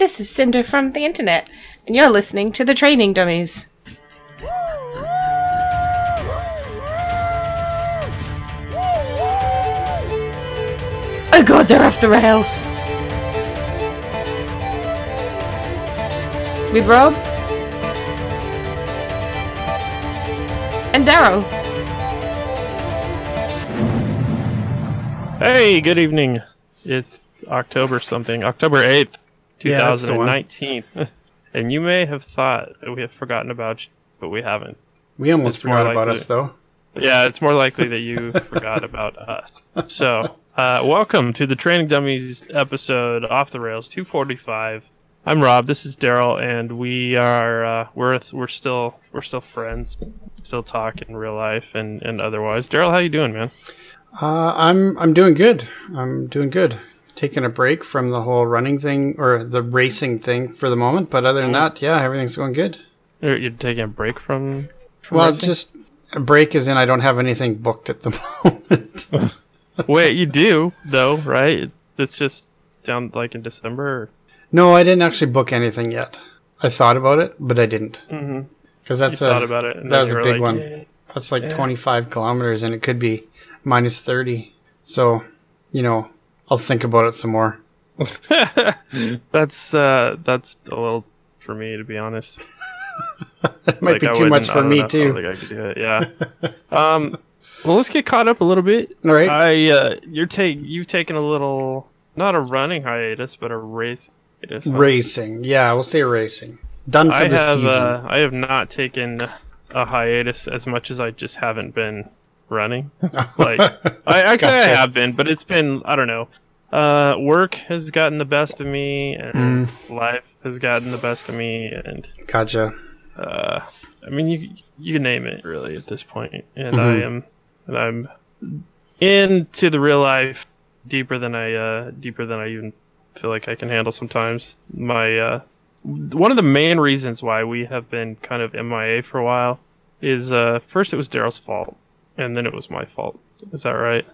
This is Cinder from the internet, and you're listening to the Training Dummies. Oh god, they're off the rails! With Rob and Daryl. Hey, good evening. It's October something, October 8th, Yeah, that's the one. 2019. and you may have thought that we have forgotten about you, but we haven't. We almost It's forgot about us, though. Yeah, it's more likely that you forgot about us. So, uh, welcome to the Training Dummies episode off the rails 245. I'm Rob. This is Daryl, and we are uh, we're we're still we're still friends, still talk in real life and and otherwise. Daryl, how you doing, man? Uh, I'm I'm doing good. I'm doing good. Taking a break from the whole running thing or the racing thing for the moment, but other than that, yeah, everything's going good. You're, you're taking a break from. from Well, racing? just a break is in. I don't have anything booked at the moment. Wait, you do though, right? It's just down like in December. Or... no, I didn't actually book anything yet. I thought about it, but I didn't Mm-hmm. because You that's thought a about it. That was a big like, one. "Yeah." that's like Yeah. 25 kilometers, and it could be minus 30. So, you know, I'll think about it some more. that's uh, that's a little for me to be honest. It might Like, be I too much for me know. I too. think I could do it. Yeah. um. Well, let's get caught up a little bit. All right. I uh, you're take you've taken a little not a running hiatus, but a race hiatus. Racing. Yeah, we'll say racing. Done for I the have season. uh, I have not taken a hiatus as much as I just haven't been running. like I actually I have been, but it's been I don't know. Uh, work has gotten the best of me, and Mm. life has gotten the best of me, and gotcha. uh, I mean you you name it really at this point, and I Mhm. am and I'm into the real life deeper than I uh deeper than I even feel like I can handle sometimes. My uh one of the main reasons why we have been kind of MIA for a while is uh first it was Daryl's fault and then it was my fault. Is that right?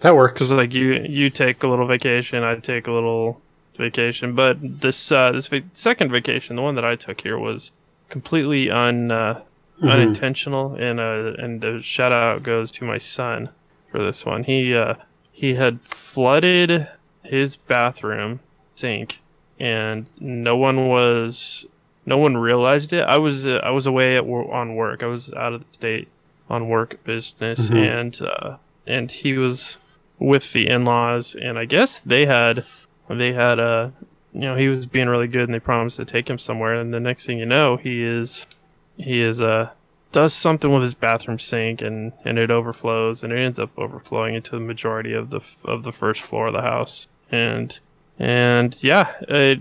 That works. Because like you you take a little vacation, I take a little vacation, but this uh this va- second vacation, the one that I took here was completely un uh, Mhm. unintentional and uh and the shout out goes to my son for this one. He uh he had flooded his bathroom sink and no one was no one realized it. I was uh, I was away at on work. I was out of the state on work business Mhm. and uh and he was with the in-laws and I guess they had they had uh you know he was being really good and they promised to take him somewhere and the next thing you know he is he is uh does something with his bathroom sink and and it overflows and it ends up overflowing into the majority of the of the first floor of the house and and yeah it,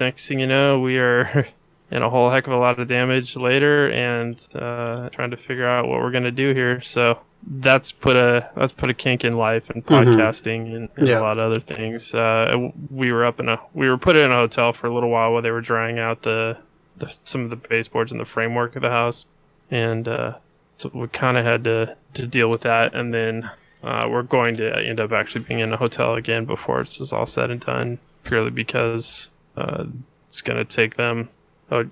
next thing you know we are in a whole heck of a lot of damage later and uh trying to figure out what we're going to do here so that's put a that's put a kink in life and Mhm. podcasting and, and Yeah. a lot of other things uh we were up in a we were put in a hotel for a little while while they were drying out the, the some of the baseboards and the framework of the house and uh, so we kind of had to to deal with that, and then uh, we're going to end up actually being in a hotel again before this is all said and done, purely because uh, it's going to take them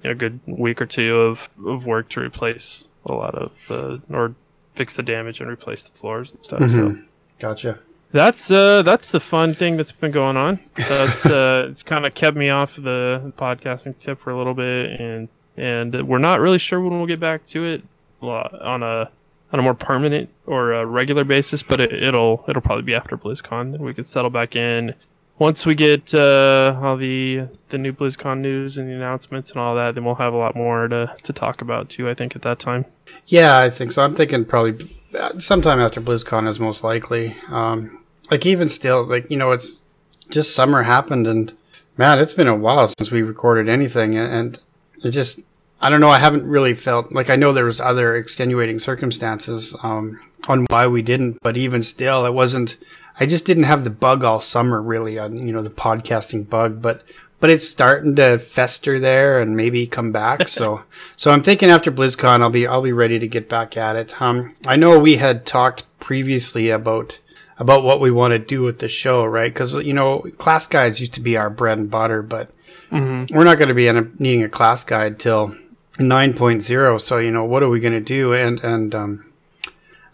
a, a good week or two of, of work to replace a lot of the or fix the damage and replace the floors and stuff. So Mhm. Gotcha. that's uh that's the fun thing that's been going on. That's uh it's kind of kept me off the podcasting tip for a little bit, and and we're not really sure when we'll get back to it uh, on a on a more permanent or a regular basis. But it, it'll it'll probably be after BlizzCon. Then we could settle back in. Once we get uh, all the the new BlizzCon news and the announcements and all that, then we'll have a lot more to, to talk about too. I think at that time. Yeah, I think so. I'm thinking probably uh, sometime after BlizzCon is most likely. Um, like even still, like you know, it's just summer happened, and man, it's been a while since we recorded anything, and it just I don't know. I haven't really felt like I know there was other extenuating circumstances um, on why we didn't, but even still, it wasn't. I just didn't have the bug all summer, really, on you know the podcasting bug, but but it's starting to fester there and maybe come back. so so I'm thinking after BlizzCon, I'll be I'll be ready to get back at it. Um, I know we had talked previously about about what we want to do with the show, right? Because you know, class guides used to be our bread and butter, but we're not going to be needing a class guide till 9.0. So you know, what are we going to do? And and um,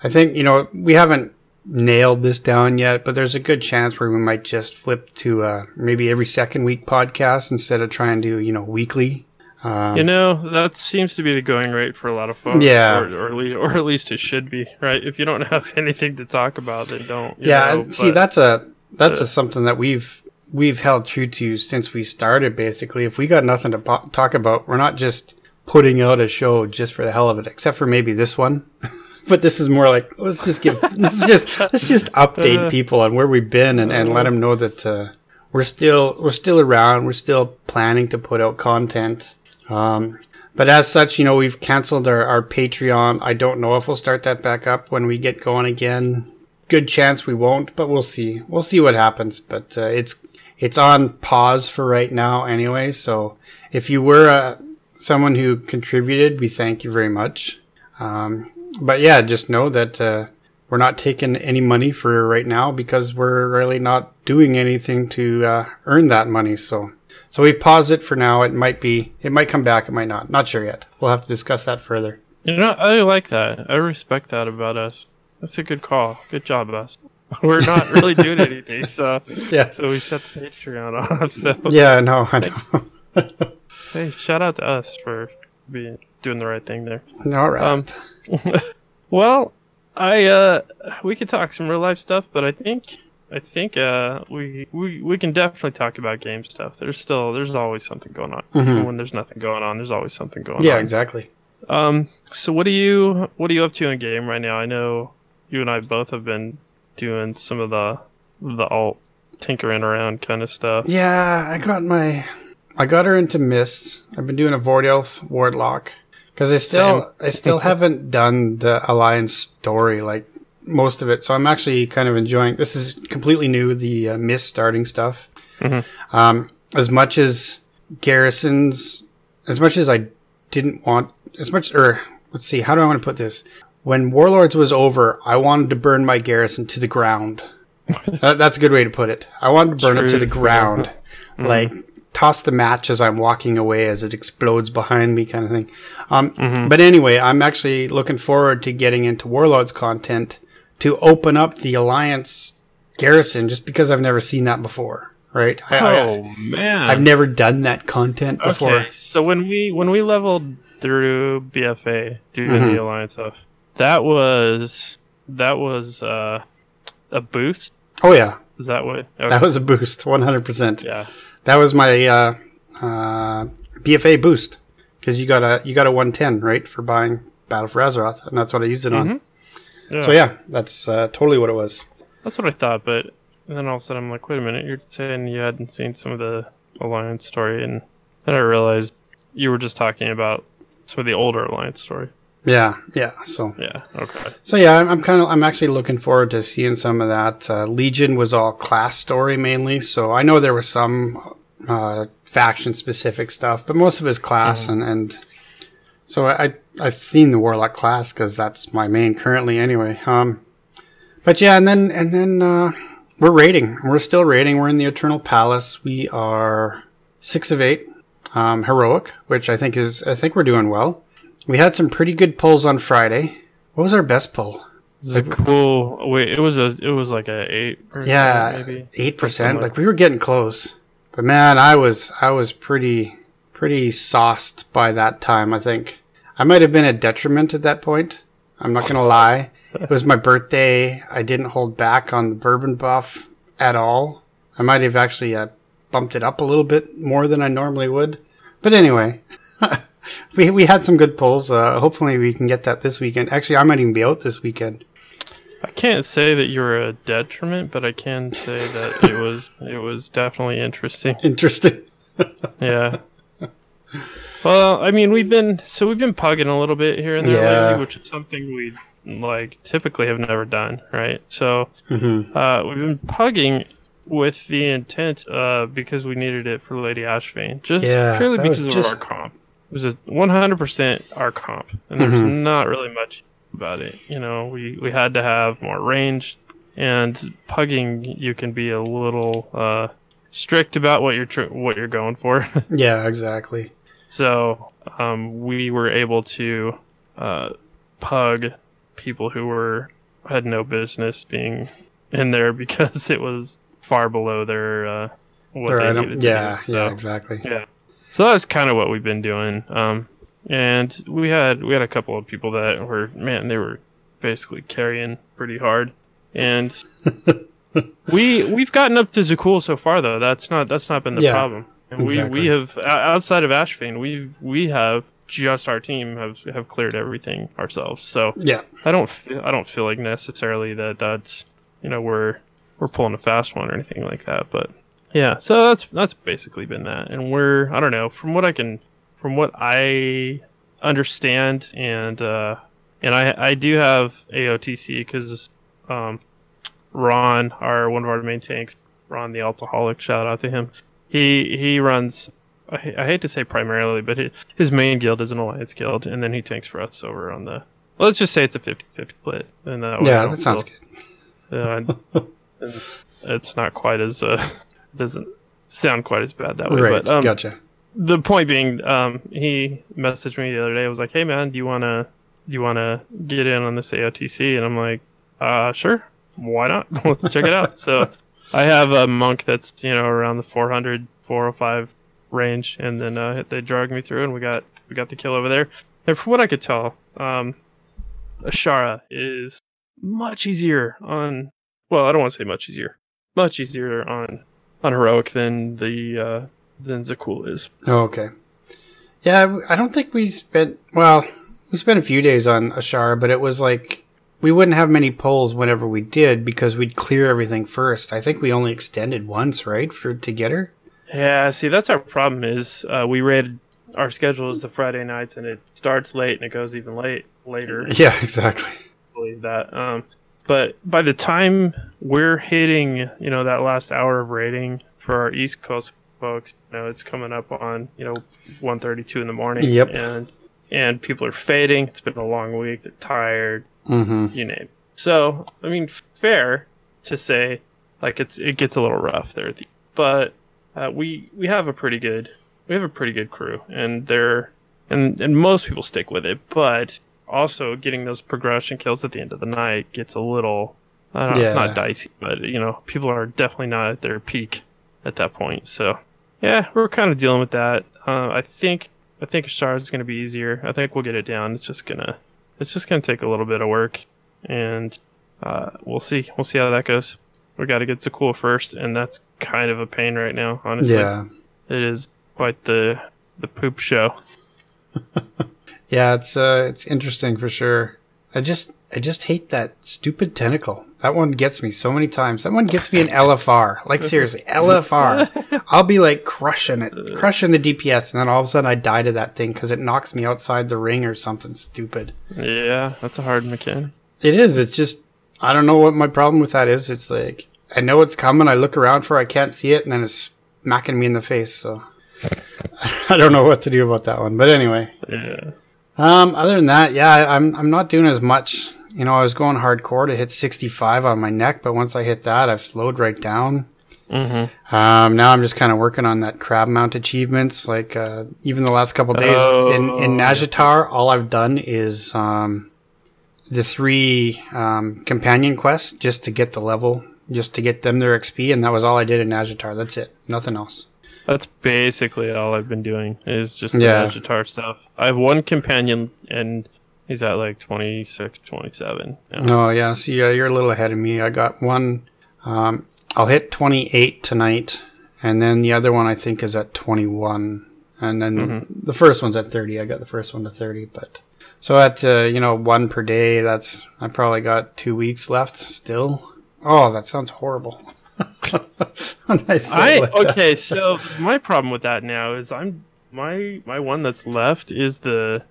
I think you know we haven't nailed this down yet, but there's a good chance where we might just flip to uh, maybe every second week podcast instead of trying to you know weekly. You know, that seems to be the going rate for a lot of folks. Yeah. Or, or, at least, or at least it should be, right? If you don't have anything to talk about, then don't. Yeah, know, see that's a that's a, something that we've we've held true to since we started. Basically, if we got nothing to po- talk about, we're not just putting out a show just for the hell of it, except for maybe this one. but this is more like let's just give let's just let's just update people on where we've been and, and let them know that uh, we're still we're still around. We're still planning to put out content. Um, but as such, you know, we've canceled our, our Patreon. I don't know if we'll start that back up when we get going again. Good chance we won't, but we'll see. We'll see what happens. But uh, it's it's on pause for right now, anyway. So if you were uh, someone who contributed, we thank you very much. Um, but yeah, just know that uh, we're not taking any money for right now because we're really not doing anything to uh, earn that money. So. So we pause it for now. It might be, it might come back. It might not. Not sure yet. We'll have to discuss that further. You know, I like that. I respect that about us. That's a good call. Good job, us. We're not really doing anything, so Yeah. so we shut the Patreon off. So Yeah. No. I know. hey, shout out to us for being doing the right thing there. All right. Um, well, I uh, we could talk some real life stuff, but I think I think uh, we we we can definitely talk about game stuff. There's still there's always something going on. Even when there's nothing going on, there's always something going Mm-hmm. yeah. Exactly. Um. So what do you what are you up to in game right now? I know you and I both have been doing some of the the alt tinkering around kind of stuff. Yeah. I got my, I got her into Mists. I've been doing a Void Elf Warlock because I still, I still haven't done the Alliance story like most of it. So I'm actually kind of enjoying. This is completely new. The uh, Mist starting stuff. Um, as much as garrisons, as much as I didn't want, as much, or let's see, how do I want to put this? When Warlords was over, I wanted to burn my garrison to the ground. That- that's a good way to put it. I wanted to burn it to the ground, like toss the match as I'm walking away as it explodes behind me, kind of thing. Um, But anyway, I'm actually looking forward to getting into Warlords content to open up the Alliance garrison, just because I've never seen that before. Right? I, I- Oh man! I've never done that content before. Okay, so when we when we leveled through BFA due Mm-hmm. the alliance stuff, that was that was uh, a boost. Oh yeah, Is that what? Okay. that was a boost, 100%. yeah. That was my uh, uh, BFA boost because you got a you got a 110 right for buying Battle for Azeroth, and that's what I used it on. Yeah. So yeah, that's uh, totally what it was. That's what I thought, but then all of a sudden I'm like, wait a minute, you're saying you hadn't seen some of the alliance story, and then I realized you were just talking about some of the older alliance story. Yeah, yeah. So Yeah. Okay. so yeah, I'm, I'm kind of I'm actually looking forward to seeing some of that. Uh, Legion was all class story mainly, so I know there was some uh, faction specific stuff, but most of his class and and so I I've seen the Warlock class because that's my main currently anyway. Um, but yeah, and then and then uh, we're raiding. We're still raiding. We're in the Eternal Palace. We are six of eight, um, heroic, which I think is I think we're doing well. We had some pretty good pulls on Friday. What was our best pull? Is cool. Wait, it was a. It was like a eight. Yeah, eight percent. Like we were getting close, but man, I was I was pretty pretty sauced by that time. I think I might have been a detriment at that point. I'm not gonna lie. It was my birthday. I didn't hold back on the bourbon buff at all. I might have actually uh, bumped it up a little bit more than I normally would. But anyway, we we had some good pulls. Uh, hopefully, we can get that this weekend. Actually, I might even be out this weekend. I can't say that you were a detriment, but I can say that it was. It was definitely interesting. Interesting. Yeah. Well, I mean, we've been so we've been pugging a little bit here and there Yeah. lately, which is something we like typically have never done, right? So Mm-hmm. uh, we've been pugging with the intent uh, because we needed it for Lady Ashvane, just Yeah, purely because just- of our comp. It was a 100% our comp, and there's Mm-hmm. not really much about it. You know, we we had to have more range and pugging you can be a little uh, strict about what you're tr- what you're going for. Yeah, exactly. so um, we were able to uh, pug people who were had no business being in there because it was far below their uh, what Or they I needed yeah, do. yeah, So- exactly. yeah. So that's kind of what we've been doing. Um, and we had we had a couple of people that were man, they were basically carrying pretty hard. And we we've gotten up to Za'qul so far though. That's not that's not been the Yeah, problem. And we exactly. we have outside of Ashvane, we've we have just our team have have cleared everything ourselves. So Yeah, I don't feel I don't feel like necessarily that that's you know we're we're pulling a fast one or anything like that. But yeah, so that's that's basically been that, and we're I don't know from what I can from what I understand and uh, and I I do have AOTC because um, Ron, our one of our main tanks, Ron the alcoholic, shout out to him. He he runs. I, I hate to say primarily, but hi- his main guild is an alliance guild, and then he tanks for us over on the. Let's just say it's a 50-50 split, and that yeah, that sounds feel- good. uh, and it's not quite as uh, doesn't sound quite as bad that way. Right, But um, gotcha. The point being, um, he messaged me the other day. I was like, "Hey man, do you wanna do you wanna get in on this AOTC?" And I'm like, "Uh, sure. Why not? Let's check it out." So I have a monk that's you know around the 400, 405 range, and then uh, they dragged me through, and we got we got the kill over there. And from what I could tell, um, Azshara is much easier on. Well, I don't want to say much easier. Much easier on on heroic than the uh, than Za'qul is. Oh, okay. Yeah, I don't think we spent. Well, we spent a few days on Azshara, but it was like we wouldn't have many polls whenever we did because we'd clear everything first. I think we only extended once, right, for to get her. Yeah, see, that's our problem. Is uh, we read our schedule is the Friday nights, and it starts late and it goes even late later. Yeah, exactly. believe that. Um, but by the time we're hitting, you know, that last hour of rating for our East Coast folks, you know, it's coming up on you know 1.32 in the morning. Yep. And and people are fading. It's been a long week. They're tired. Mm-hmm. You name. it. So I mean, fair to say, like it's it gets a little rough there, at the, but uh, we we have a pretty good we have a pretty good crew, and they're and and most people stick with it, but also getting those progression kills at the end of the night gets a little I don't know, not dicey, but you know people are definitely not at their peak at that point. So yeah, we're kind of dealing with that. Uh, I think I think Azshara is going to be easier. I think we'll get it down. It's just gonna it's just gonna take a little bit of work, and uh, we'll see. We'll see how that goes. We got to get to cool first, and that's kind of a pain right now. Honestly, Yeah, it is quite the the poop show. yeah. It's uh, it's interesting for sure. I just, I just hate that stupid tentacle. That one gets me so many times. That one gets me an LFR. Like seriously, LFR. I'll be like crushing it, crushing the DPS, and then all of a sudden I die to that thing because it knocks me outside the ring or something stupid. Yeah, that's a hard mechanic. It is. It's just I don't know what my problem with that is. It's like I know it's coming. I look around for. it, I can't see it, and then it's smacking me in the face. So I don't know what to do about that one. But anyway, Yeah. um, other than that, yeah, I- I'm I'm not doing as much. You know, I was going hardcore to hit 65 on my neck, but once I hit that, I've slowed right down. Mm-hmm. Um, now I'm just kind of working on that crab mount achievements. Like uh, even the last couple days in in Oh, yeah. Nazjatar, all I've done is um, the three um, companion quests just to get the level, just to get them their XP, and that was all I did in Nazjatar. That's it, nothing else. That's basically all I've been doing is just the Yeah. Vegetar stuff. I have one companion and he's at like 26, 27. Yeah. Oh yeah, so yeah, you're a little ahead of me. I got one. Um, I'll hit 28 tonight, and then the other one I think is at 21, and then the first one's at 30. I got the first one to 30, but so at uh, you know one per day. That's I probably got two weeks left still. Oh, that sounds horrible. I I like okay, so my problem with that now is I'm my my one that's left is the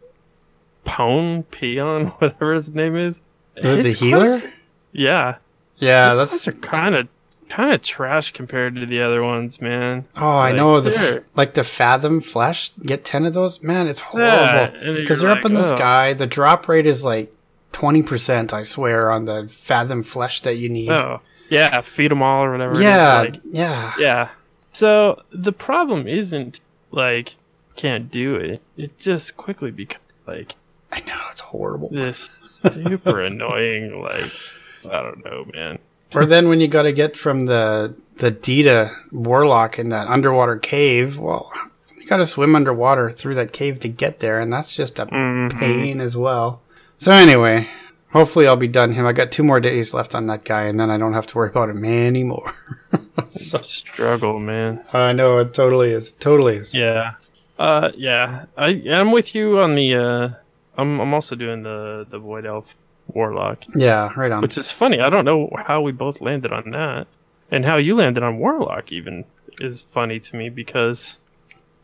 Pone Peon, whatever his name is. Is the healer? quests- Yeah. Yeah, His that's are kind of kind of trash compared to the other ones, man. Oh, I Like, know the f- like the Fathom Flesh. Get ten of those, man. It's horrible and you're because they're up like, in the "Oh." sky. The drop rate is like twenty percent, I swear, on the fathom flesh that you need. Oh, yeah, feed them all or whatever. yeah, like- yeah, yeah. So the problem isn't like can't do it. It just quickly becomes like I know it's horrible. this super annoying. Like I don't know, man. or then when you got to get from the the Dita warlock in that underwater cave, well, you got to swim underwater through that cave to get there, and that's just a Mhm. pain as well. So anyway, hopefully I'll be done him. I got two more days left on that guy, and then I don't have to worry about him anymore. Such a struggle, man. I know it totally is. It totally is. Yeah. Uh, yeah. I I'm with you on the. Uh, I'm I'm also doing the the void elf warlock, Yeah, right on. which is funny. I don't know how we both landed on that, and how you landed on warlock even is funny to me because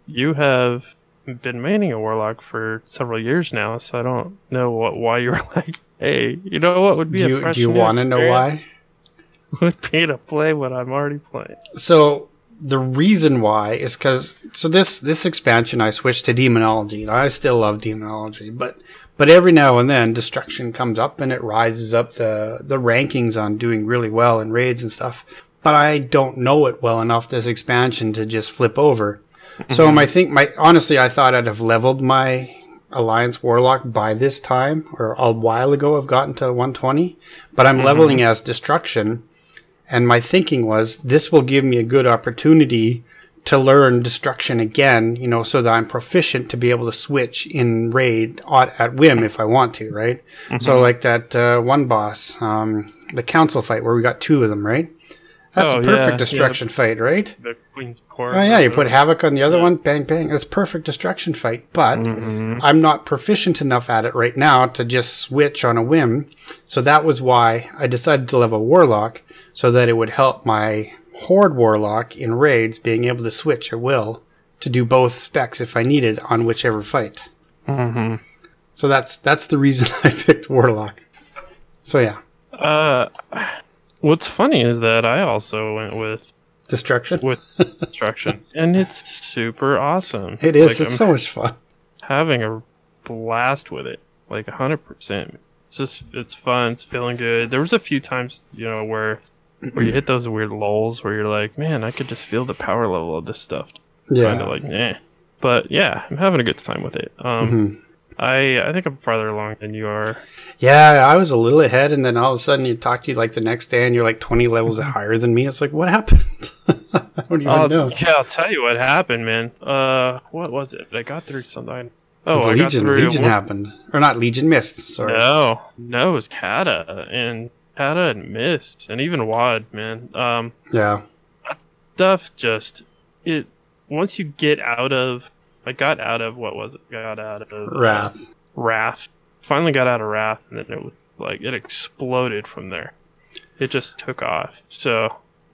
you have been maining a warlock for several years now. So I don't know what why you were like, hey, you know what would be do a you, fresh do you want to know why? Would be to play what I'm already playing. So the reason why is because so this this expansion I switched to demonology and I still love demonology, but but every now and then destruction comes up and it rises up the the rankings on doing really well in raids and stuff. But I don't know it well enough this expansion to just flip over. So mm-hmm. my think my honestly I thought I'd have leveled my Alliance Warlock by this time or a while ago I've gotten to 120, but I'm mm-hmm. leveling as destruction and my thinking was this will give me a good opportunity to learn destruction again, you know, so that I'm proficient to be able to switch in raid at, at whim if I want to, right? So like that uh, one boss, um, the council fight where we got two of them, right? That's Oh, a yeah, perfect yeah. destruction fight, right? The Queen's Court. Oh yeah, you put havoc on the other one, bang bang. That's perfect destruction fight. But I'm not proficient enough at it right now to just switch on a whim. So that was why I decided to level warlock so that it would help my horde warlock in raids being able to switch at will to do both specs if I needed on whichever fight. Mm-hmm. So that's that's the reason I picked warlock. So yeah, Uh, what's funny is that I also went with destruction. with destruction, and it's super awesome. It is. Like, it's I'm so much fun. having a blast with it, like hundred percent. It's just it's fun. It's feeling good. There was a few times, you know, where where you hit those weird lulls where you're like, man, I could just feel the power level of this stuff. Yeah. Kind of like, eh. But yeah, I'm having a good time with it. Um, Mhm. I I think I'm farther along than you are. Yeah, I was a little ahead, and then all of a sudden you talk to you like the next day, and you're like 20 levels higher than me. It's like, what happened? I don't even Uh, know. yeah, I'll tell you what happened, man. Uh, what was it? I got through something. Oh, I got Legion, through. Legion happened, or not Legion Mist. Sorry. No, no, it was Cata and Cata and Mist, and even WoD, man. Um, Yeah, stuff just it. Once you get out of, I got out of what was it? Got out of uh, Wrath. Wrath. Finally got out of Wrath, and then it was like it exploded from there. It just took off. So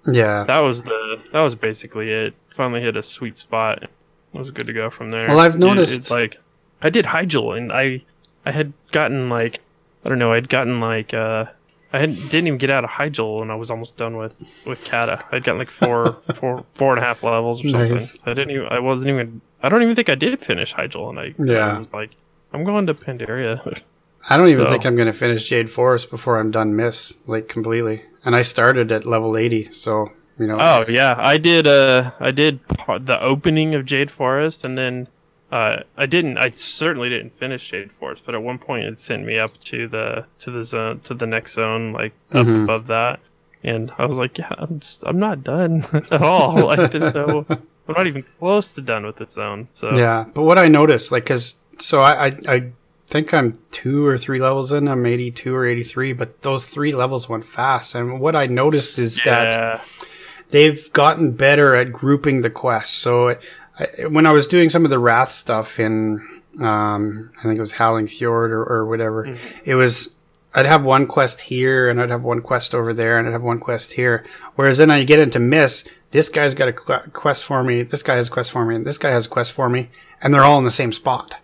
Yeah. that was the that was basically it. Finally hit a sweet spot. It was good to go from there. Well, I've It- noticed- it's like I did Hyjal and I I had gotten like I don't know I'd gotten like uh I didn't even get out of Hyjal and I was almost done with with Cata. I'd gotten like four four four and a half levels or something. Nice. I didn't even I wasn't even I don't even think I did finish Hyjal and I, Yeah. I was like I'm going to Pandaria. I don't even So- think I'm going to finish Jade Forest before I'm done Mists like completely. And I started at level 80, so you know. Oh yeah, I did. Uh, I did the opening of Jade Forest, and then uh, I didn't. I certainly didn't finish Jade Forest, but at one point it sent me up to the to the zone to the next zone, like up Mhm. above that, and I was like, yeah, I'm just, I'm not done at all. like there's no, I'm not even close to done with this zone. So Yeah, but what I noticed, like, cause so I, I I think I'm two or three levels in. I'm 82 or 83, but those three levels went fast. And what I noticed is that they've gotten better at grouping the quests. So I, when I was doing some of the Wrath stuff in, um, I think it was Howling Fjord or, or whatever, it was. I'd have one quest here, and I'd have one quest over there, and I'd have one quest here. Whereas then I get into Mists, this guy's got a quest for me, this guy has a quest for me, and this guy has a quest for me, and they're all in the same spot.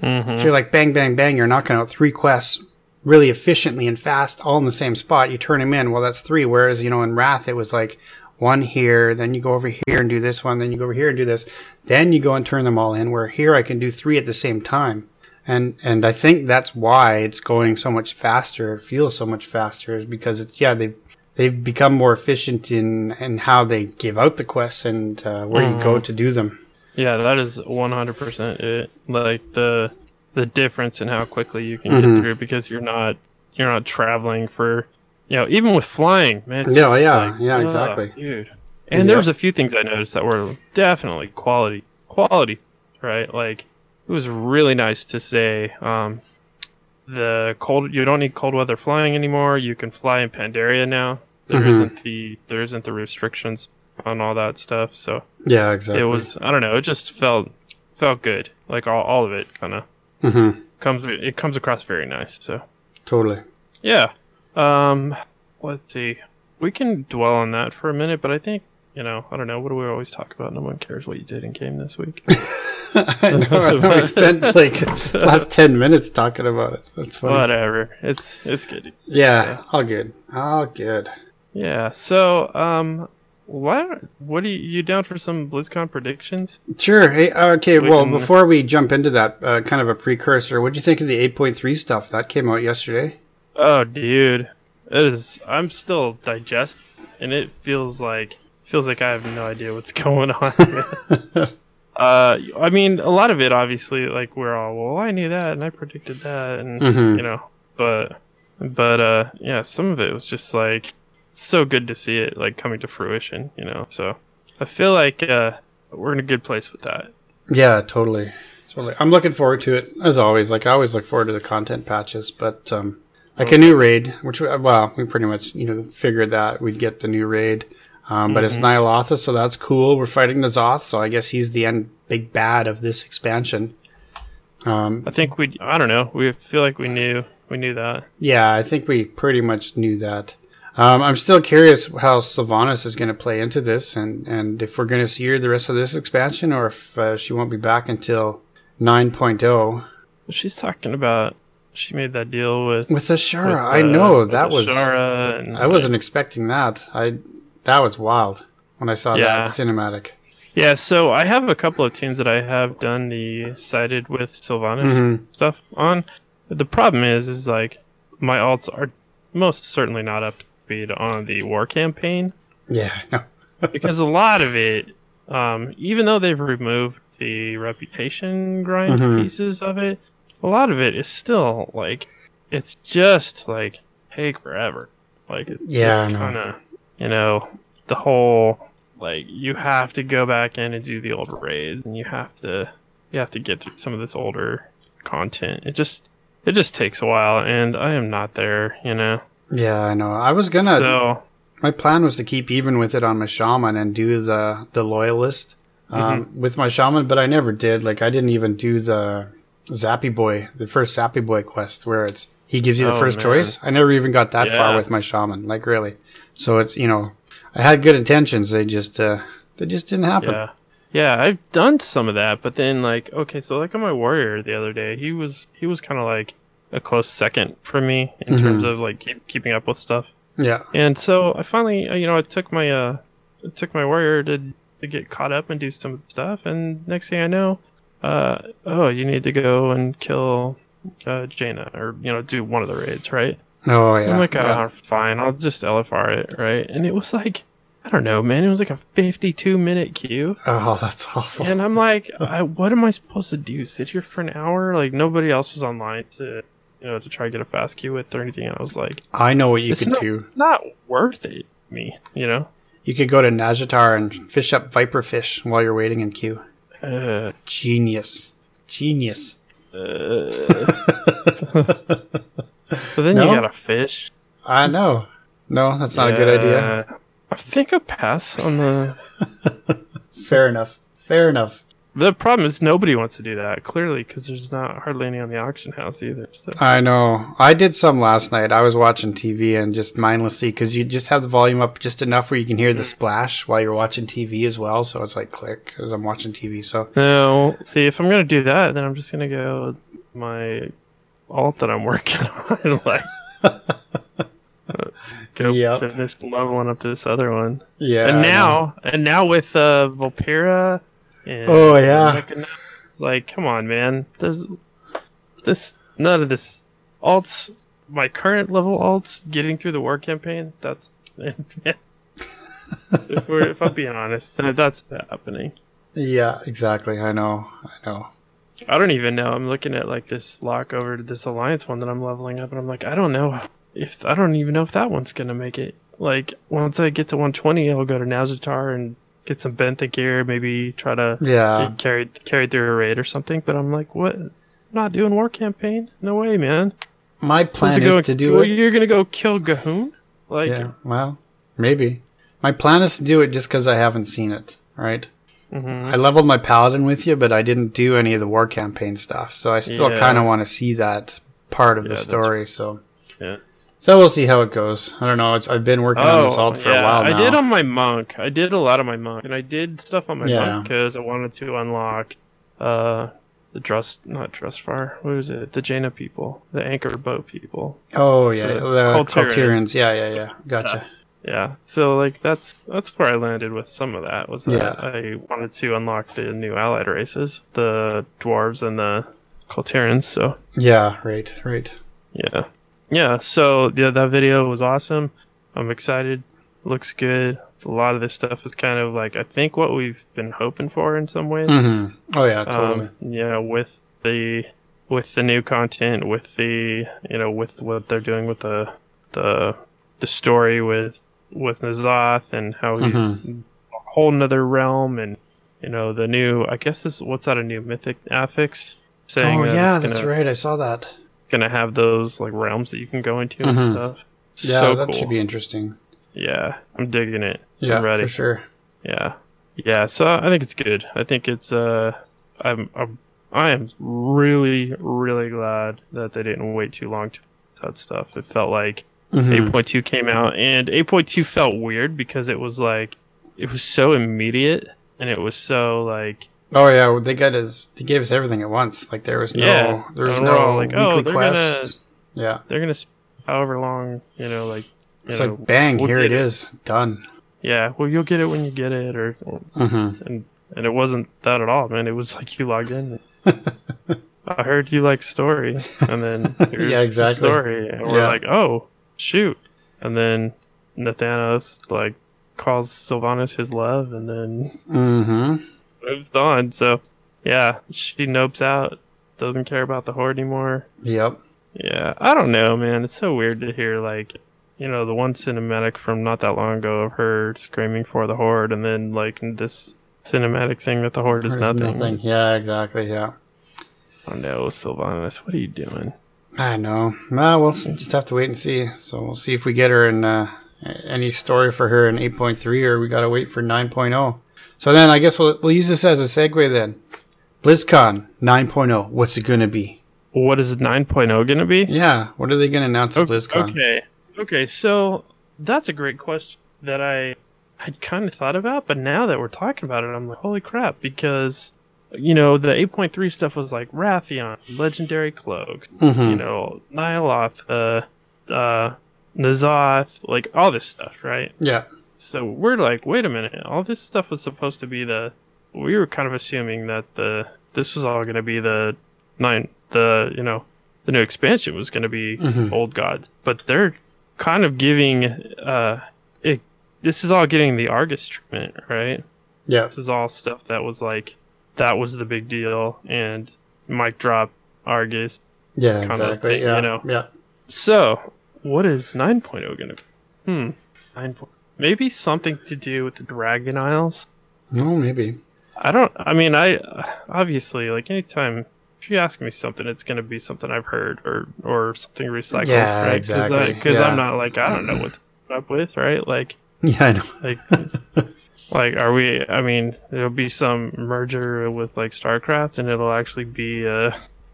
Mhm. So you're like bang, bang, bang. You're knocking out three quests really efficiently and fast, all in the same spot. You turn them in. Well, that's three. Whereas you know in Wrath it was like one here, then you go over here and do this one, then you go over here and do this, then you go and turn them all in. Where here I can do three at the same time. and and I think that's why it's going so much faster. It feels so much faster is because it's yeah they've they've become more efficient in in how they give out the quests and uh, where you go to do them. Yeah, that is 100% it. Like the the difference in how quickly you can Mhm. get through because you're not you're not traveling for you know even with flying, man. Yeah, just yeah, like, yeah, exactly. dude. And there was a few things I noticed that were definitely quality quality, right? Like it was really nice to say um the cold you don't need cold weather flying anymore. You can fly in Pandaria now. There Mhm. not the there isn't the restrictions on all that stuff. So Yeah, exactly. it was I don't know, it just felt felt good. Like all, all of it kind of hmm comes it comes across very nice. So totally. yeah. Um let's see. We can dwell on that for a minute, but I think you know, I don't know. What do we always talk about? No one cares what you did in game this week. I know. I know. Spent like last ten minutes talking about it. That's funny. Whatever. It's it's good. Yeah, all good. All good. Yeah. So, um, what what are you, you down for some BlizzCon predictions? Sure. Hey, okay. We well, can- before we jump into that, uh, kind of a precursor. What do you think of the eight point three stuff that came out yesterday? Oh, dude, it is. I'm still digest, and it feels like feels like I have no idea what's going on. uh, I mean, a lot of it, obviously, like we're all, well, I knew that, and I predicted that, and Mhm. you know, but, but, uh, yeah, some of it was just like so good to see it like coming to fruition, you know. So I feel like uh, we're in a good place with that. Yeah, totally. Totally. I'm looking forward to it as always. Like I always look forward to the content patches, but um, like a new raid, which well, we pretty much you know figured that we'd get the new raid. Um, but it's Ny'alotha, so that's cool. We're fighting the Zoth, so I guess he's the end big bad of this expansion. Um, I think we, I don't know, we feel like we knew, we knew that. yeah, I think we pretty much knew that. Um, I'm still curious how Sylvanas is going to play into this, and, and if we're going to see her the rest of this expansion, or if uh, she won't be back until 9.0. She's talking about she made that deal with With Azshara, with, I uh, know that was. And, I wasn't expecting that. I that was wild when I saw Yeah. that cinematic. Yeah, so I have a couple of teams that I have done the sided with Sylvanas Mhm. stuff on. The problem is, is like my alts are most certainly not up to speed on the war campaign Yeah, no. because a lot of it, um, even though they've removed the reputation grind Mhm. pieces of it, a lot of it is still like it's just like take forever. Like it's Yeah, just kind of you know the whole like you have to go back in and do the old raids and you have to you have to get through some of this older content. It just it just takes a while and I am not there, you know. Yeah, I know. I was gonna. so my plan was to keep even with it on my shaman and do the the loyalist um, Mm-hmm. with my shaman, but I never did. Like I didn't even do the Zappy Boy, the first Zappy Boy quest, where it's he gives you the Oh, first man. choice. I never even got that far with my shaman. Like really. So it's you know, I had good intentions. They just uh, they just didn't happen. Yeah. Yeah, I've done some of that, but then like okay, so like on my warrior the other day, he was he was kind of like a close second for me in Mm-hmm. terms of like keep, keeping up with stuff. Yeah. And so I finally, uh, you know, I took my uh I took my warrior to to get caught up and do some of the stuff and next thing I know, uh oh, you need to go and kill uh Jaina or you know, do one of the raids, right? Oh yeah. I'm like, yeah. oh, fine, I'll just LFR it, right? And it was like, I don't know, man, it was like a 52 minute queue. Oh, that's awful. And I'm like, I, what am I supposed to do? Sit here for an hour? Like nobody else was online to, you know, to try to get a fast queue with or anything. And I was like, I know what you could not, do. it's not worth it, me, you know? You could go to Nazjatar and fish up viper fish while you're waiting in queue. Uh, Genius. Genius. but then No? you got a fish. I know. No, that's not a good idea. I think I pass on the. Fair enough. Fair enough. The problem is nobody wants to do that clearly because there's not hardly any on the auction house either. So. I know. I did some last night. I was watching TV and just mindlessly because you just have the volume up just enough where you can hear the splash while you're watching TV as well. So it's like click as I'm watching TV. So No, see, if I'm gonna do that, then I'm just gonna go my alt that I'm working on, like go Yep. finish leveling up to this other one. yeah. and now, and now with uh, Vulpera, and Oh, yeah. Like come on, man, there's this none of this alts. My current level alts getting through the war campaign. That's if, we're, if I'm being honest, that, that's happening. Yeah, exactly. I know. I know. I don't even know. I'm looking at like this lock over to this alliance one that I'm leveling up, and I'm like, I don't know if I don't even know if that one's gonna make it. Like once I get to 120, I'll go to Nazjatar and get some benthic gear, maybe try to Yeah. get carried carried through a raid or something. But I'm like, what? I'm not doing war campaign? No way, man. My plan is going- to do well, it. You're gonna go kill G'huun? Like, Yeah. Well, maybe. My plan is to do it just because I haven't seen it. Right. mhm. I leveled my paladin with you, but I didn't do any of the war campaign stuff. So I still Yeah. kind of want to see that part of Yeah, the story. So. Yeah. So we'll see how it goes. I don't know. It's, I've been working on this alt for Oh, yeah, a while now. I did on my monk. I did a lot of my monk, and I did stuff on my Yeah. monk because I wanted to unlock uh the Drust, not dress Drustvar. What is it? The Jaina people, the anchor boat people. oh yeah, the the, Kul Tirans. Culturians. Yeah, yeah, yeah. Gotcha. Yeah. So like that's that's where I landed with some of that. Was that Yeah. I wanted to unlock the new allied races, the dwarves and the Kul Tirans. So Yeah. Right. Right. Yeah. Yeah, so yeah, that video was awesome. I'm excited. Looks good. A lot of this stuff is kind of like I think what we've been hoping for in some ways. hmm Oh yeah. Totally. Um, yeah, with the with the new content, with the you know, with what they're doing with the the the story with with N'Zoth and how he's Mm-hmm. a whole nother realm and you know, the new I guess this what's that a new mythic affix saying oh yeah, that's right. I saw that. Gonna have those like realms that you can go into and Mhm. stuff. Yeah, so that cool. should be interesting. Yeah, I'm digging it. Yeah, I'm ready. for sure. Yeah, yeah. So I think it's good. I think it's uh, I'm, I'm I am really really glad that they didn't wait too long to that stuff. It felt like Mhm. 8.2 came out, and 8.2 felt weird because it was like it was so immediate and it was so like Oh yeah, well, they got us. They gave us everything at once. Like there was no, Yeah. there was no all like, oh, weekly they're quests. Yeah, they're gonna however long you know like you it's know, like bang, we'll here get it is, done. Yeah, well, you'll get it when you get it, or, Mm-hmm. and and it wasn't that at all, man. It was like you logged in. I heard you like story, and then here's Yeah, the exactly. story, and we're Yeah. like, oh shoot, and then Nathanos like calls Sylvanas his love, and then Mm-hmm. Moves on. So yeah, she nopes out, doesn't care about the horde anymore. Yep. Yeah, I don't know, man. It's so weird to hear like, you know, the one cinematic from not that long ago of her screaming for the horde, and then like this cinematic thing that the horde is There's nothing. Yeah, exactly. Yeah. Oh no, Sylvanas, what are you doing? I know. Well, we'll just have to wait and see. So we'll see if we get her in uh, any story for her in 8.3, or we gotta wait for 9.0. So then I guess we'll we'll use this as a segue then. BlizzCon 9.0. What's it gonna be? What is 9.0 gonna be? Yeah. What are they gonna announce at O- BlizzCon? Okay, okay, so that's a great question that I had kind of thought about, but now that we're talking about it, I'm like, holy crap, because you know the 8.3 stuff was like Wrathion, legendary cloak, Mhm. you know, Nyloth, uh, uh, N'Zoth, like all this stuff, right? Yeah. So we're like, wait a minute, all this stuff was supposed to be the. We were kind of assuming that the this was all going to be the nine, the you know, the new expansion was going to be Mhm. old gods, but they're kind of giving uh, it. This is all getting the Argus treatment, right? Yeah. This is all stuff that was like that was the big deal, and mic drop Argus. Yeah. kind of Exactly. thing, yeah. you know. Yeah. So, what is 9.0 going to be? Hmm. 9. Maybe something to do with the Dragon Isles. No, maybe. I don't. I mean, I obviously like anytime if you ask me something, it's going to be something I've heard or or something recycled. Yeah, right? exactly, Because yeah. I'm not like I don't know what up with, right? Like Yeah, I know. like like are we? I mean, there'll be some merger with like StarCraft, and it'll actually be uh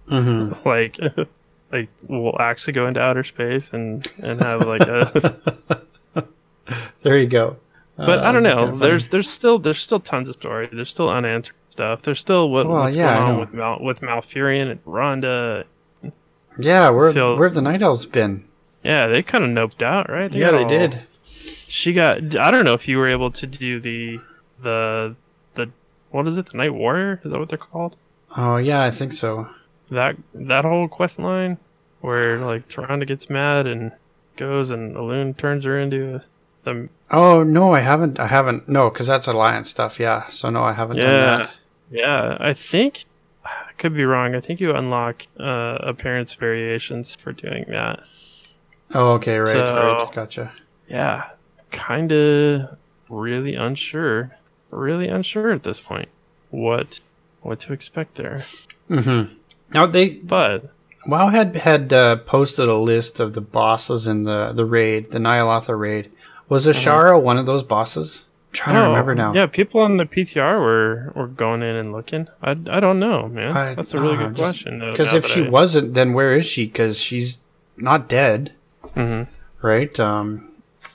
hmm like like we'll actually go into outer space and and have like a There you go. but I Uh, don't know. kinda. There's there's still there's still tons of story. There's still unanswered stuff. There's still what, Well, what's yeah, going on with Mal with Malfurion and Rhonda. yeah. Where so- where have the night elves been? Yeah, they kind of noped out, right? yeah, they all- did. She got. I don't know if you were able to do the the the what is it? The Night Warrior? Is that what they're called? Oh yeah, I think so. that that whole quest line where like Tyrande gets mad and goes and Elune turns her into the Oh no, I haven't. I haven't. No, because that's alliance stuff. Yeah. So no, I haven't done yeah that. yeah I think I could be wrong. I think you unlock uh, appearance variations for doing that. Oh, okay, right, So- right. Gotcha. Yeah, kind of really unsure, really unsure at this point what what to expect there. Mm-hmm. Now they But WoW had had uh, posted a list of the bosses in the the raid, the Ny'alotha raid. Was Azshara one of those bosses? I'm trying to remember now. Yeah, people on the PTR were were going in and looking. I, I don't know, man. I- That's a really uh, good just- question. Because if she I- wasn't, then where is she? Because she's not dead, Mhm. right? Um,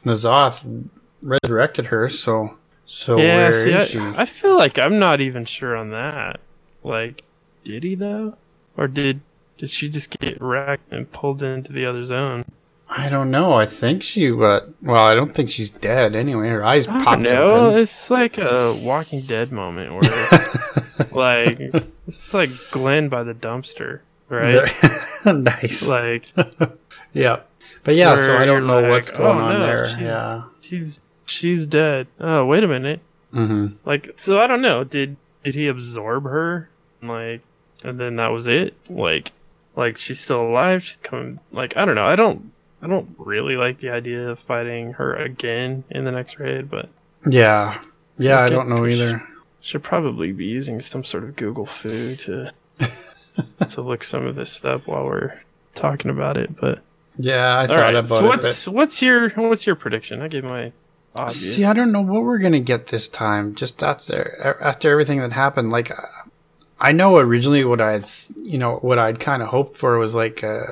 N'Zoth resurrected her, so so yeah, where see, is I, she? I feel like I'm not even sure on that. Like, did he though, or did did she just get wrecked and pulled into the other zone? I don't know. I think she. Uh, well, I don't think she's dead anyway. Her eyes I popped open. It's like a Walking Dead moment where, like, it's like Glenn by the dumpster, right? nice. like, yeah, but yeah. So I don't know like, what's going oh, on no, there. she's- Yeah. she's she's dead. Oh, wait a minute. hmm Like, so I don't know. Did did he absorb her? Like, and then that was it. Like, like she's still alive. She's coming. Like, I don't know. I don't. I don't really like the idea of fighting her again in the next raid, but Yeah. Yeah. I don't know either. should probably be using some sort of Google foo to to look some of this up while we're talking about it. But Yeah, I thought right. about So it. what's what's your what's your prediction? I gave my obvious. See, I don't know what we're gonna get this time. Just after after everything that happened, like I know originally what I, you know, what I'd kind of hoped for was like, uh,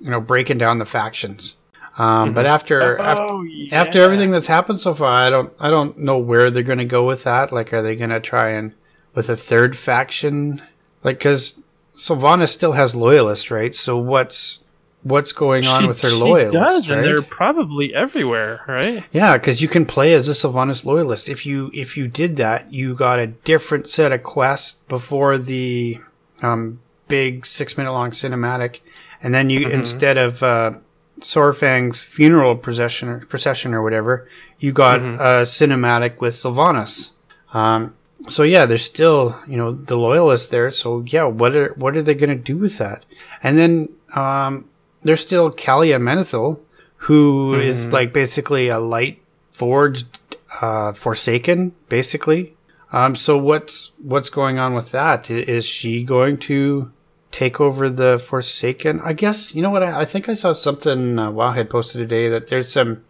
you know, breaking down the factions. Um, But after after oh, yeah. after everything that's happened so far, I don't I don't know where they're going to go with that. Like, are they going to try and with a third faction? Like, because Sylvanas still has loyalists, right? So what's what's going on She- with her loyalists? does, and they're probably everywhere, right? Yeah, because you can play as a Sylvanas loyalist. If you if you did that, you got a different set of quests before the um, big six minute long cinematic, and then you instead of uh, Saurfang's funeral procession or, procession or whatever, you got a cinematic with Sylvanas. Um, so yeah, there's still you know the loyalists there. So yeah, what are what are they going to do with that? And then um, there's still Calia Menethil, who is like basically a light forged uh, Forsaken, basically. Um, so what's what's going on with that? Is she going to take over the Forsaken? I guess you know what. I, I think I saw something uh, Wowhead posted today that there's some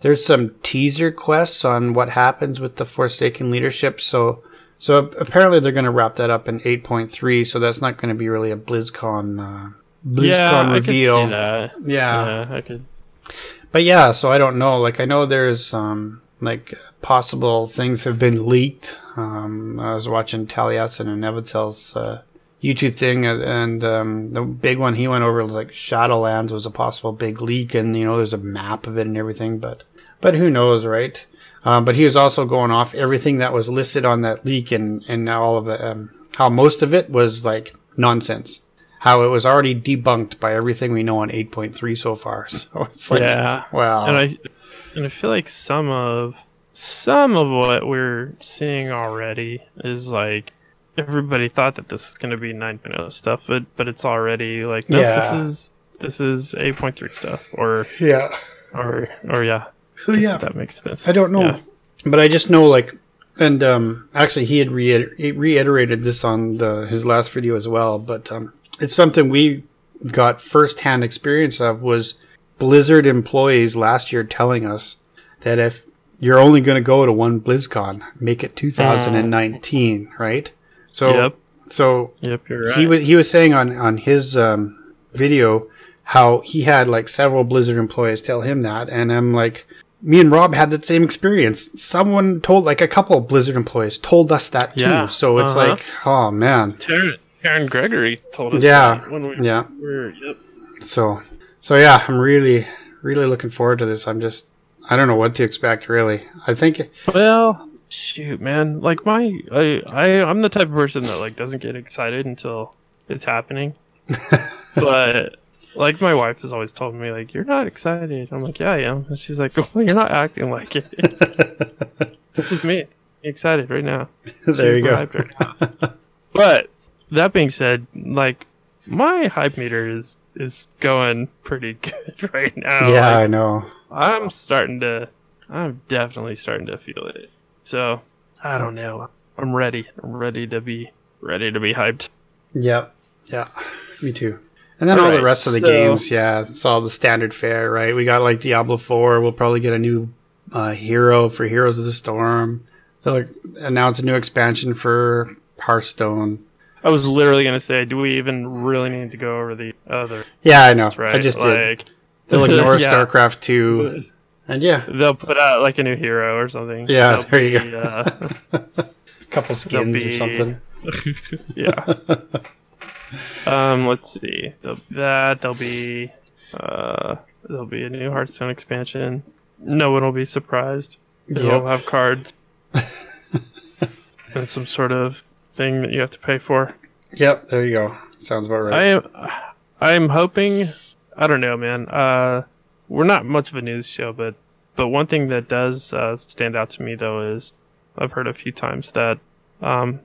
there's some teaser quests on what happens with the Forsaken leadership. So so apparently they're going to wrap that up in 8.3. So that's not going to be really a BlizzCon uh, BlizzCon yeah, reveal. I could see that. Yeah. Yeah, I could. But yeah, so I don't know. Like I know there's um like possible things have been leaked. Um, I was watching Taliesin and Evitel's uh, YouTube thing, and, and um, the big one he went over was like Shadowlands was a possible big leak, and you know there's a map of it and everything. But but who knows, right? Um, but he was also going off everything that was listed on that leak, and and all of it, um, how most of it was like nonsense. How it was already debunked by everything we know on 8.3 so far. So it's like, yeah, well, and I and I feel like some of some of what we're seeing already is like everybody thought that this is going to be 9.0 stuff, but but it's already like no, Yeah. this is this is 8.3 stuff, or yeah. or or yeah, So yeah, if that makes sense. I don't know, Yeah. but I just know like, and um, actually he had reiter- he reiterated this on the, his last video as well. But um, it's something we got firsthand experience of was Blizzard employees last year telling us that if you're only going to go to one BlizzCon, make it 2019, right? So Yep. so Yep, you're right. he was he was saying on on his um, video how he had like several Blizzard employees tell him that, and I'm like, me and Rob had that same experience. Someone told like a couple of Blizzard employees told us that too. Yeah, So it's uh-huh. like, oh man, Taryn, Taryn Gregory told us Yeah, that when we yeah. were yep. So so yeah, I'm really really looking forward to this. I'm just I don't know what to expect really. I think Well, shoot, man. Like my, I, I, I'm the type of person that like doesn't get excited until it's happening. but like my wife has always told me, like you're not excited. I'm like, yeah, I am. And she's like, well, you're not acting like it. this is me excited right now. there you go. right but that being said, like my hype meter is is going pretty good right now. yeah, Like, I know. I'm starting to, I'm definitely starting to feel it. So I don't know. I'm ready. I'm ready to be ready to be hyped. Yep. Yeah. Me too. And then all, the rest of the so- games, yeah, it's all the standard fare, right? We got like Diablo 4. We'll probably get a new uh, hero for Heroes of the Storm. They'll like, announce a new expansion for Hearthstone. I was literally gonna say, do we even really need to go over the other? Yeah, I know. Right? I just did. like, They'll ignore Yeah. StarCraft 2. And yeah, They'll put out like a new hero or something. Yeah, They'll there you go. Uh, a couple skins be- or something. yeah. um, let's see. There'll be that there'll be uh, there'll be a new Hearthstone expansion. No one will be surprised. It'll Yep. have cards and some sort of thing that you have to pay for. Yep, there you go. Sounds about right. I am I am hoping I don't know, man. Uh we're not much of a news show, but but one thing that does uh, stand out to me though is I've heard a few times that um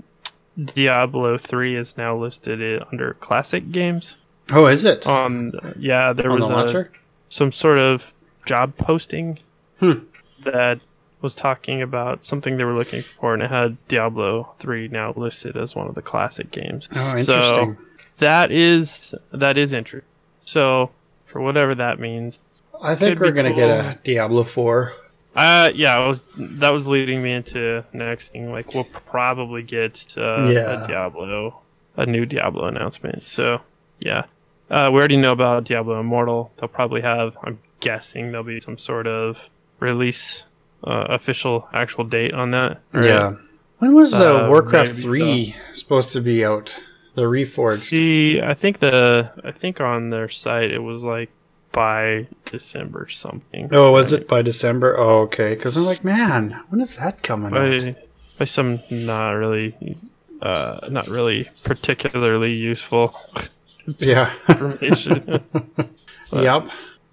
Diablo 3 is now listed under classic games. oh, is it? Um yeah, there On was the a, some sort of job posting Hmm. that was talking about something they were looking for and it had Diablo 3 now listed as one of the classic games. Oh, So, interesting. that is that is interesting. So for whatever that means, I think we're going to get a Diablo 4. uh, yeah, I was that was leading me into next thing. Like we'll probably get uh, Yeah. a Diablo, a new Diablo announcement. So yeah, uh, we already know about Diablo Immortal. They'll probably have. I'm guessing there'll be some sort of release, uh, official actual date on that. right? Yeah. When was uh, Uh, Warcraft maybe 3 supposed to be out? The Reforged. See, I think the I think on their site it was like by December something. Oh, was it by December? Oh, okay. Because I'm like, man, when is that coming out? by by some not really uh not really particularly useful Yeah. information. yep.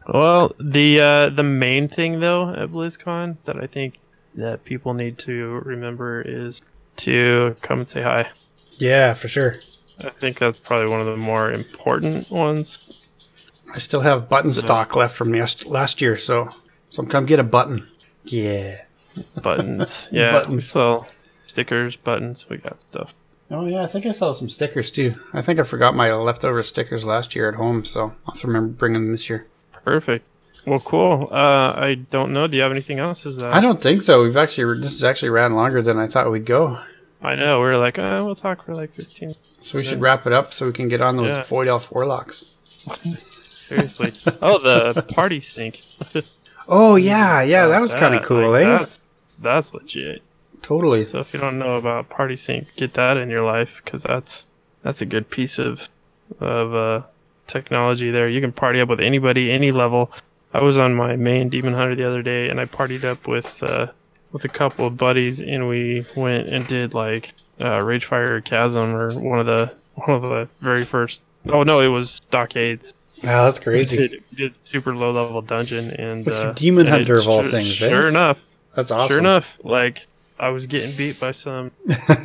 well, the uh the main thing though at BlizzCon that I think that people need to remember is to come and say hi. Yeah, for sure. I think that's probably one of the more important ones. I still have button stock left from yes- last year, so so come get a button. Yeah. Buttons. Yeah. We Buttons. sell stickers, buttons, we got stuff. Oh yeah, I think I saw some stickers too. I think I forgot my leftover stickers last year at home, so I'll have to remember bringing them this year. Perfect. Well, cool. Uh, I don't know. Do you have anything else? Is that I don't think so. We've actually this has actually ran longer than I thought we'd go. I know. We are like, uh, we'll talk for like fifteen. So we should wrap it up so we can get on those Yeah. Void Elf Warlocks. Seriously. oh, the party sync. Oh yeah, yeah, that was kind of cool, like, eh? That's that's legit. Totally. So if you don't know about party sync, get that in your life because that's that's a good piece of of uh, technology there. You can party up with anybody, any level. I was on my main demon hunter the other day, and I partied up with uh, with a couple of buddies, and we went and did like uh, Ragefire Chasm or one of the one of the very first. Oh no, it was Stockades. Wow, that's We crazy. did, we did super low level dungeon and With uh, Demon and Hunter it of all sure- things, eh? Sure enough, That's awesome. Sure enough, like I was getting beat by some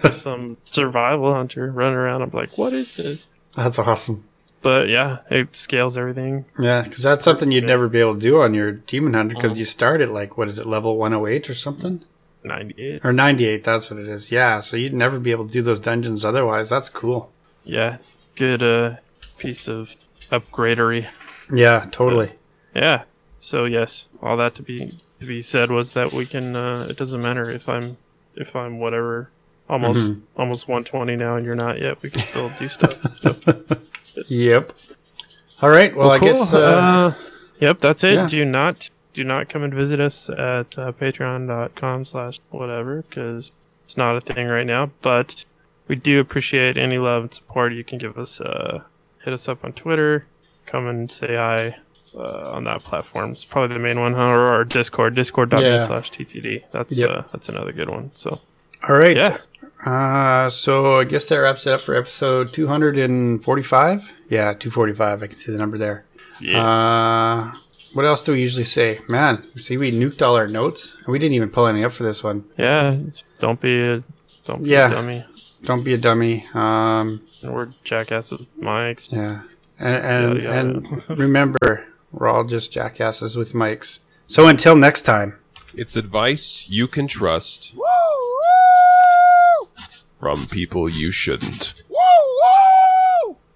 by some survival hunter running around. I'm like, what is this? That's awesome. But yeah, it scales everything. Yeah, because that's something you'd never be able to do on your Demon Hunter because Uh-huh. you start at like what is it, level 108 or something, 98. or 98. That's what it is. Yeah, so you'd never be able to do those dungeons otherwise. That's cool. Yeah, good uh piece of upgradery. Yeah, totally. Yeah. So yes, all that to be to be said was that we can. Uh, it doesn't matter if I'm if I'm whatever. Almost Mm-hmm. almost 120 now, and you're not yet. We can still do stuff. So. Yep. All right. Well, I cool. guess. Uh, Uh, yep, that's it. yeah. Do not do not come and visit us at uh, patreon.com slash whatever because it's not a thing right now. But we do appreciate any love and support you can give us. Uh, hit us up on Twitter. Come and say hi uh, on that platform. It's probably the main one, huh? Or our Discord, discord.me Yeah. slash TTD. That's Yep. uh, that's another good one. So all right. yeah, Uh, so I guess that wraps it up for episode 245. Yeah, 245. I can see the number there. Yeah. Uh, what else do we usually say? Man, see, we nuked all our notes, and we didn't even pull any up for this one. yeah. Don't be a don't be Yeah. a dummy. Don't be a dummy. Um, We're jackasses, with mics. yeah, and and, Yeah, yeah. and remember, we're all just jackasses with mics. So until next time. It's advice you can trust from people you shouldn't.